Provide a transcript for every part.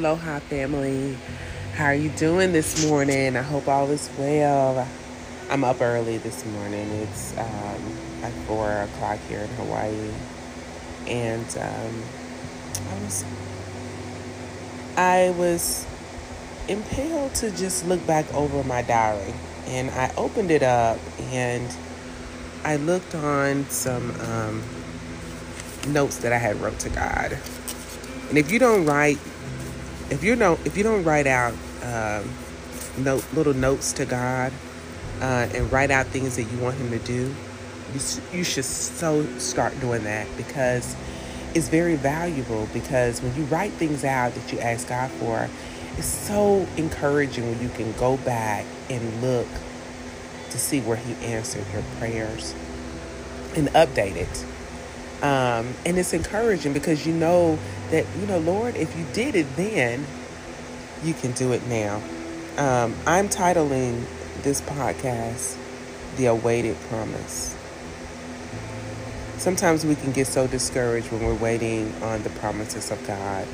Aloha family. How are you doing this morning? I hope all is well. I'm up early this morning. It's um, like four o'clock here in Hawaii, and um, I was I was impelled to just look back over my diary, and I opened it up and I looked on some um, notes that I had wrote to God. And if you don't write, if you don't, if you don't write out um, note little notes to God uh, and write out things that you want Him to do, you, you should so start doing that because it's very valuable. Because when you write things out that you ask God for, it's so encouraging when you can go back and look to see where He answered your prayers and update it. Um, and it's encouraging because you know that, you know, Lord, if you did it then, you can do it now. Um, I'm titling this podcast The Awaited Promise. Sometimes we can get so discouraged when we're waiting on the promises of God.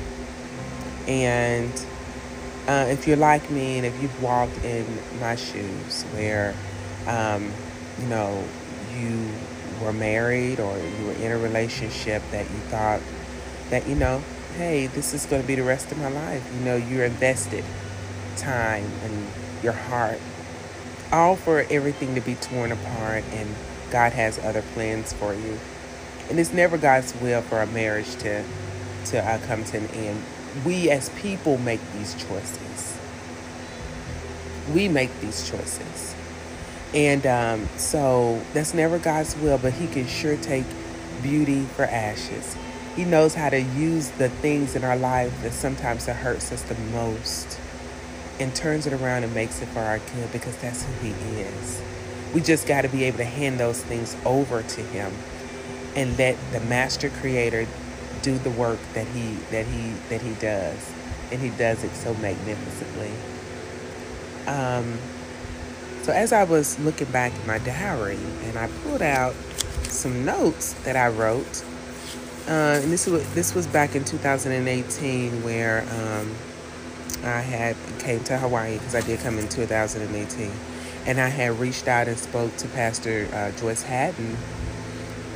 And uh, if you're like me and if you've walked in my shoes where, um, you know, you were married or you were in a relationship that you thought that, you know, hey, this is going to be the rest of my life. You know, you're invested time and your heart, all for everything to be torn apart, and God has other plans for you. And it's never God's will for a marriage to to uh, come to an end. We as people make these choices. We make these choices. And um, so that's never God's will, but He can sure take beauty for ashes. He knows how to use the things in our life that sometimes that hurts us the most and turns it around and makes it for our good because that's who He is. We just got to be able to hand those things over to Him and let the Master Creator do the work that He that He that He does, and He does it so magnificently. Um, so as I was looking back at my diary and I pulled out some notes that I wrote, uh, and this was this was back in 2018 where um, I had came to Hawaii because I did come in 2018, and I had reached out and spoke to Pastor uh, Joyce Haddon,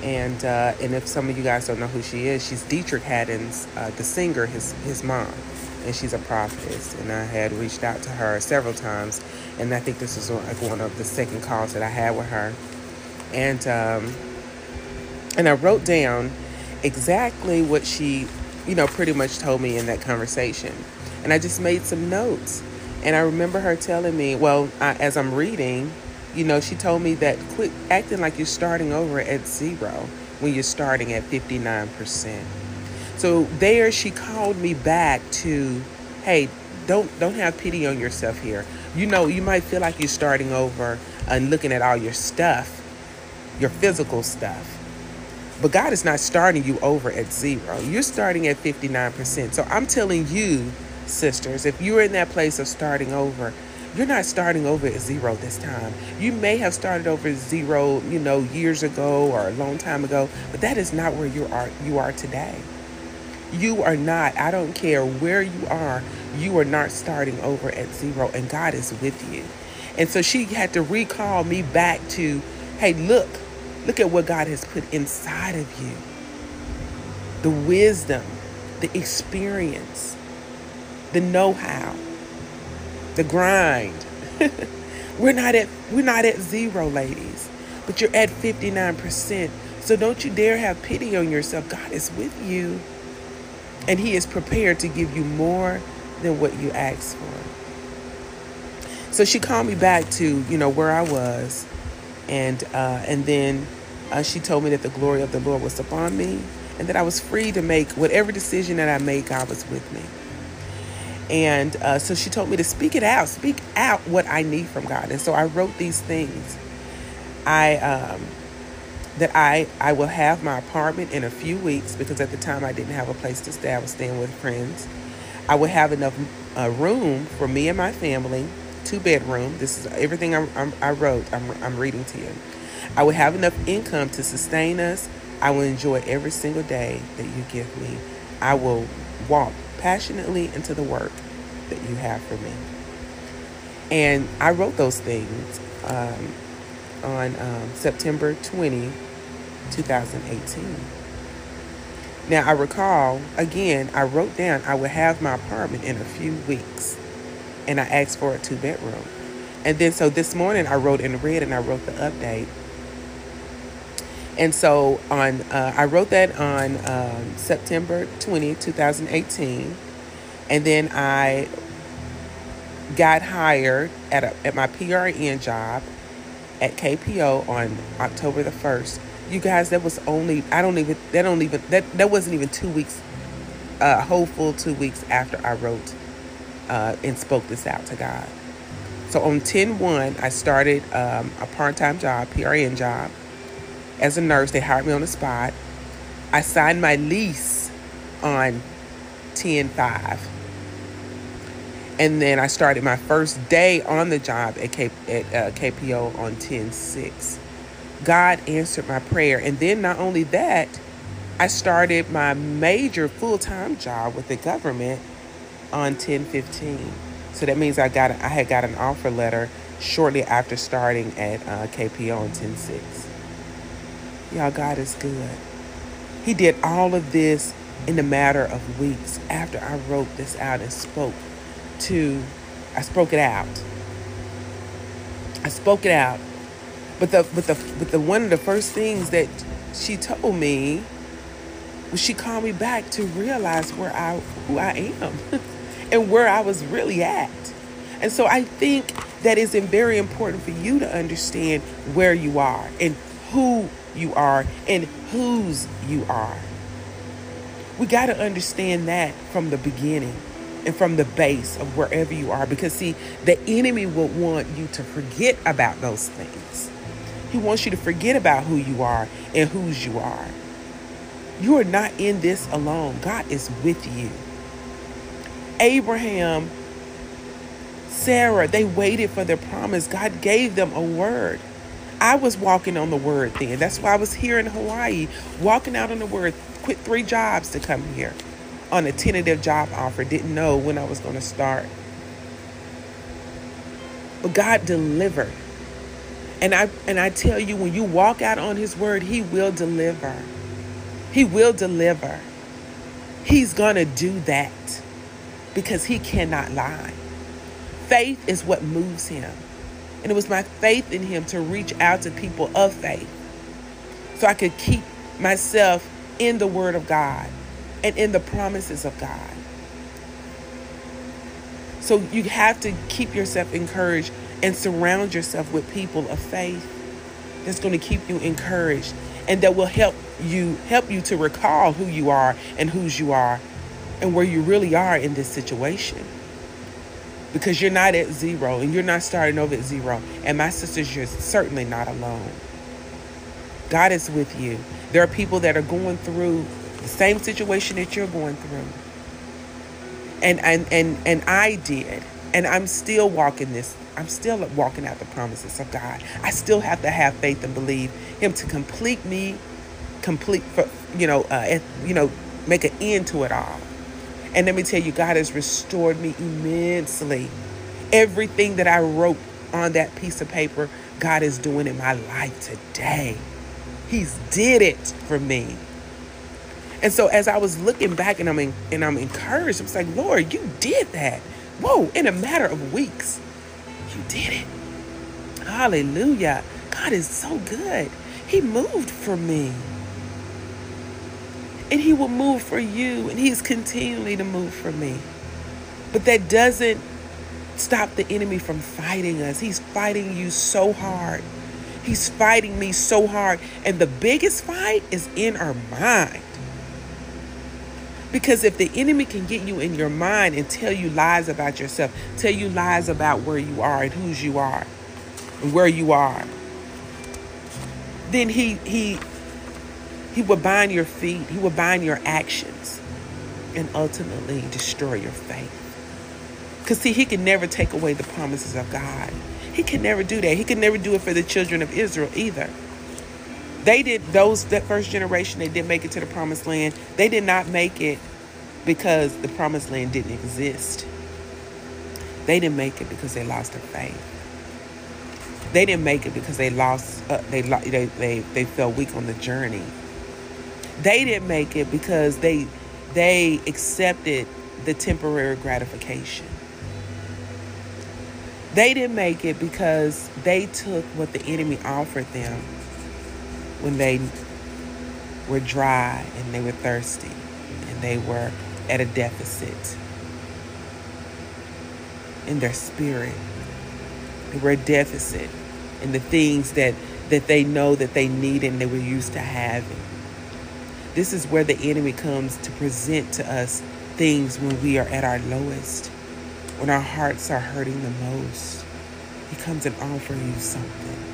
and uh, and if some of you guys don't know who she is, she's Deitrick Haddon's uh, the singer, his his mom and she's a prophetess. And I had reached out to her several times, and I think this is like one of the second calls that I had with her. And um, and I wrote down exactly what she, you know, pretty much told me in that conversation, and I just made some notes. And I remember her telling me, well, I, as I'm reading, you know, she told me that quit acting like you're starting over at zero when you're starting at 59 percent so there she called me back to, hey, don't don't have pity on yourself here. You know, you might feel like you're starting over and looking at all your stuff, your physical stuff. But God is not starting you over at zero. You're starting at 59%. So I'm telling you, sisters, if you're in that place of starting over, you're not starting over at zero this time. You may have started over zero, you know, years ago or a long time ago, but that is not where you are you are today. You are not, I don't care where you are, you are not starting over at zero, and God is with you. And so she had to recall me back to, hey, look, look at what God has put inside of you the wisdom, the experience, the know how, the grind. we're not at we're not at zero, ladies, but you're at 59%. So don't you dare have pity on yourself. God is with you. And He is prepared to give you more than what you ask for. So she called me back to, you know, where I was. And, uh, and then uh, she told me that the glory of the Lord was upon me and that I was free to make whatever decision that I made, God was with me. And uh, so she told me to speak it out, speak out what I need from God. And so I wrote these things. I um, that I, I will have my apartment in a few weeks because at the time I didn't have a place to stay. I was staying with friends. I will have enough uh, room for me and my family, two bedroom. This is everything I'm, I'm, i wrote. I'm, I'm reading to you. I will have enough income to sustain us. I will enjoy every single day that you give me. I will walk passionately into the work that you have for me. And I wrote those things um, on um, September 20, 2018. Now, I recall, again, I wrote down I would have my apartment in a few weeks, and I asked for a two bedroom. And then, so this morning, I wrote in red and I wrote the update. And so on, uh, I wrote that on um, September 20, 2018. And then I got hired at, a, at my PRN job at KPO on October the 1st you guys, that was only I don't even that don't even that that wasn't even two weeks, uh, whole full two weeks after I wrote uh, and spoke this out to God. So on 10-1, I started um, a part-time job, PRN job, as a nurse. They hired me on the spot. I signed my lease on 10-5. And then I started my first day on the job at, K, at uh, KPO on 10-6. God answered my prayer. And then not only that, I started my major full-time job with the government on 1015. So that means I got I had got an offer letter shortly after starting at uh, KPO on 106. Y'all, God is good. He did all of this in a matter of weeks after I wrote this out and spoke to, I spoke it out. I spoke it out but the but the but the one of the first things that she told me was she called me back to realize where I who I am and where I was really at. And so I think that is very important for you to understand where you are and who you are and whose you are. We got to understand that from the beginning and from the base of wherever you are because see the enemy will want you to forget about those things he wants you to forget about who you are and whose you are. You are not in this alone. God is with you. Abraham, Sarah, they waited for their promise. God gave them a word. I was walking on the word then. That's why I was here in Hawaii, walking out on the word. Quit three jobs to come here on a tentative job offer. Didn't know when I was going to start. But God delivered. And I and I tell you when you walk out on his word, he will deliver. He will deliver. He's going to do that because he cannot lie. Faith is what moves him. And it was my faith in him to reach out to people of faith so I could keep myself in the word of God and in the promises of God. So you have to keep yourself encouraged and surround yourself with people of faith that's going to keep you encouraged and that will help you help you to recall who you are and whose you are and where you really are in this situation. Because you're not at zero and you're not starting over at zero. And my sisters you're certainly not alone. God is with you. There are people that are going through the same situation that you're going through and and and, and i did and i'm still walking this I'm still walking out the promises of God. I still have to have faith and believe Him to complete me, complete for you know, uh, you know, make an end to it all. And let me tell you, God has restored me immensely. Everything that I wrote on that piece of paper, God is doing in my life today. He's did it for me. And so as I was looking back and I'm in, and I'm encouraged, I'm like, Lord, you did that. Whoa, in a matter of weeks. You did it. Hallelujah. God is so good. He moved for me. And He will move for you. And He's continually to move for me. But that doesn't stop the enemy from fighting us. He's fighting you so hard. He's fighting me so hard. And the biggest fight is in our mind. Because if the enemy can get you in your mind and tell you lies about yourself, tell you lies about where you are and whose you are and where you are, then he he he will bind your feet, he will bind your actions and ultimately destroy your faith. Because see, he can never take away the promises of God. He can never do that. He can never do it for the children of Israel either. They did those that first generation they didn't make it to the promised land. They did not make it because the promised land didn't exist. They didn't make it because they lost their faith. They didn't make it because they lost. Uh, they, they they they fell weak on the journey. They didn't make it because they they accepted the temporary gratification. They didn't make it because they took what the enemy offered them when they were dry and they were thirsty and they were at a deficit in their spirit. They were a deficit in the things that, that they know that they need and they were used to having. This is where the enemy comes to present to us things when we are at our lowest, when our hearts are hurting the most. He comes and offers you something.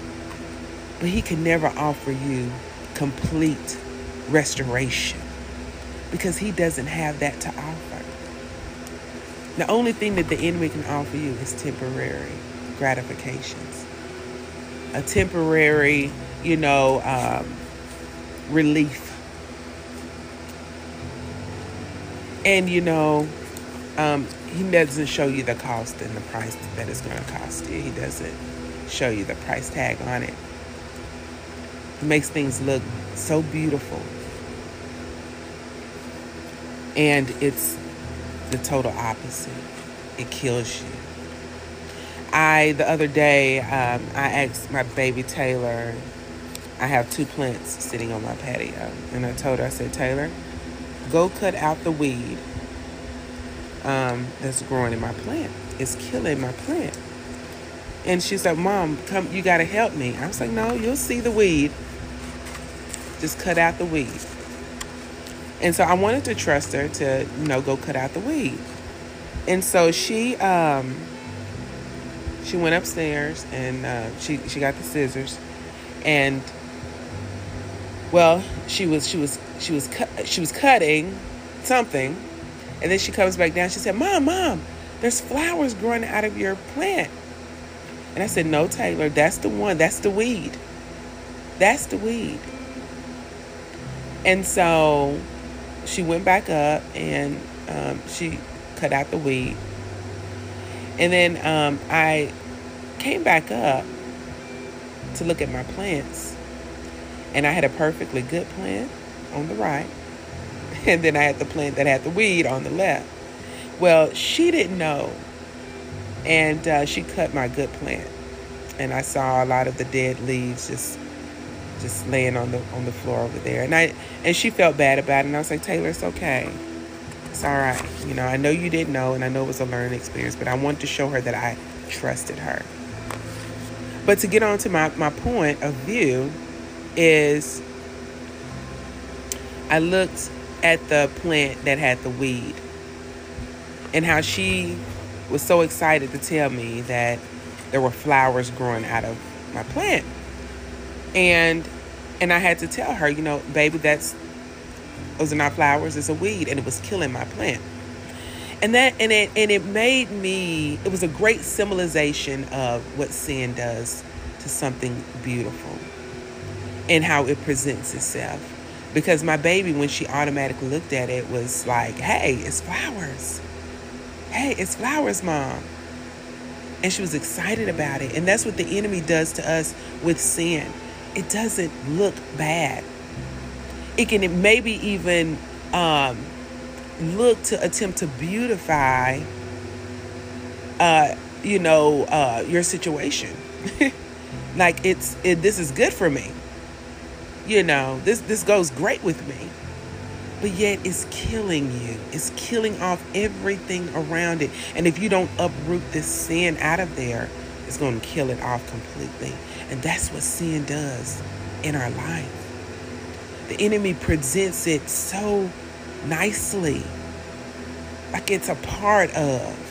But he can never offer you complete restoration because he doesn't have that to offer. The only thing that the enemy can offer you is temporary gratifications, a temporary, you know, um, relief. And, you know, um, he doesn't show you the cost and the price that it's going to cost you. He doesn't show you the price tag on it. It makes things look so beautiful. And it's the total opposite. It kills you. I, the other day, um, I asked my baby Taylor, I have two plants sitting on my patio. And I told her, I said, Taylor, go cut out the weed um, that's growing in my plant. It's killing my plant. And she's like, Mom, come, you got to help me. I was like, No, you'll see the weed. Just cut out the weed. And so I wanted to trust her to, you know, go cut out the weed. And so she um she went upstairs and uh, she she got the scissors and well, she was she was she was cu- she was cutting something and then she comes back down. She said, "Mom, mom, there's flowers growing out of your plant." And I said, "No, Taylor, that's the one. That's the weed. That's the weed." And so she went back up and um, she cut out the weed. And then um, I came back up to look at my plants. And I had a perfectly good plant on the right. And then I had the plant that had the weed on the left. Well, she didn't know. And uh, she cut my good plant. And I saw a lot of the dead leaves just just laying on the on the floor over there. And I and she felt bad about it. And I was like, Taylor, it's okay. It's all right. You know, I know you didn't know, and I know it was a learning experience, but I wanted to show her that I trusted her. But to get on to my, my point of view is I looked at the plant that had the weed and how she was so excited to tell me that there were flowers growing out of my plant and and I had to tell her, you know, baby, that's those are not flowers, it's a weed, and it was killing my plant. And that and it and it made me it was a great symbolization of what sin does to something beautiful and how it presents itself. Because my baby, when she automatically looked at it, was like, hey, it's flowers. Hey, it's flowers, mom. And she was excited about it. And that's what the enemy does to us with sin it doesn't look bad. It can maybe even um, look to attempt to beautify, uh, you know, uh, your situation. like it's it, this is good for me. You know, this this goes great with me. But yet it's killing you. It's killing off everything around it. And if you don't uproot this sin out of there, it's going to kill it off completely. And that's what sin does in our life. The enemy presents it so nicely, like it's a part of.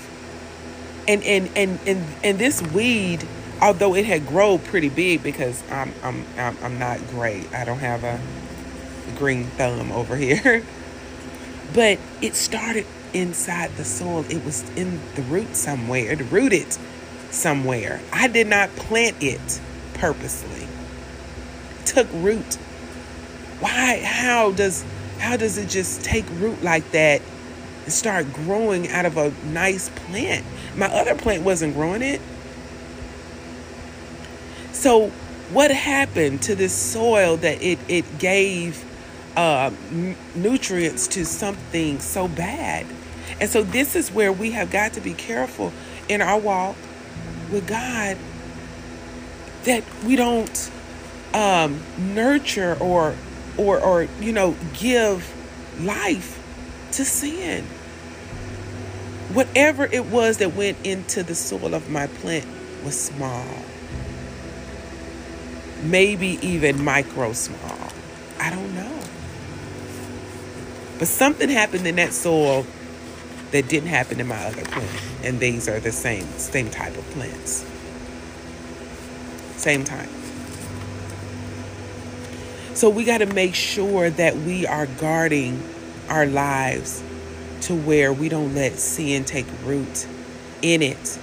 And and and and, and this weed, although it had grown pretty big, because I'm I'm I'm, I'm not great. I don't have a green thumb over here. but it started inside the soil. It was in the root somewhere. It rooted somewhere. I did not plant it purposely. It took root. Why how does how does it just take root like that and start growing out of a nice plant. My other plant wasn't growing it. So, what happened to this soil that it, it gave uh, n- nutrients to something so bad? And so, this is where we have got to be careful in our walk with God that we don't um, nurture or or or you know give life to sin. Whatever it was that went into the soil of my plant was small. Maybe even micro small. I don't know. But something happened in that soil that didn't happen in my other plant. And these are the same same type of plants. Same type. So we got to make sure that we are guarding our lives to where we don't let sin take root in it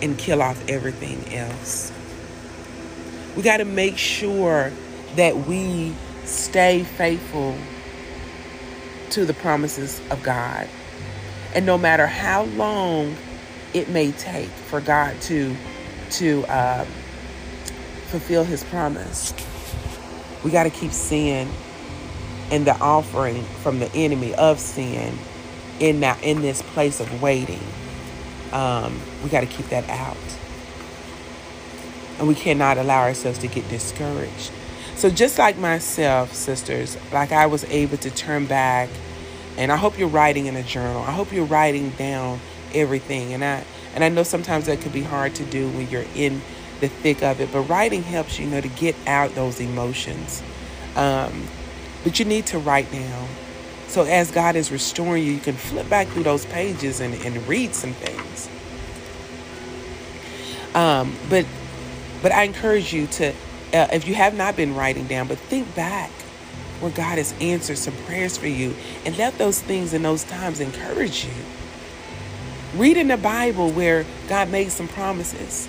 and kill off everything else. We got to make sure that we stay faithful to the promises of God. And no matter how long it may take for God to to uh, fulfill His promise, we got to keep sin and the offering from the enemy of sin in that in this place of waiting. Um, we got to keep that out, and we cannot allow ourselves to get discouraged. So just like myself, sisters, like I was able to turn back, and I hope you're writing in a journal. I hope you're writing down everything, and I and I know sometimes that could be hard to do when you're in the thick of it, but writing helps you know to get out those emotions. Um, but you need to write down. So as God is restoring you, you can flip back through those pages and, and read some things. Um, but but I encourage you to, uh, if you have not been writing down, but think back where God has answered some prayers for you, and let those things in those times encourage you. Read in the Bible where God made some promises,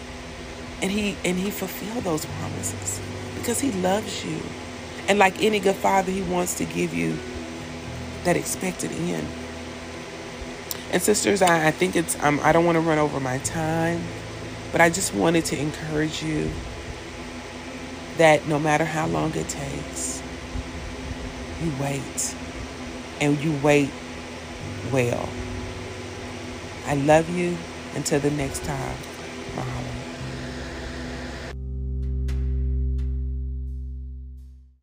and He and He fulfilled those promises because He loves you. And like any good father, he wants to give you that expected end. And sisters, I, I think it's, um, I don't want to run over my time, but I just wanted to encourage you that no matter how long it takes, you wait. And you wait well. I love you. Until the next time, Mahalo.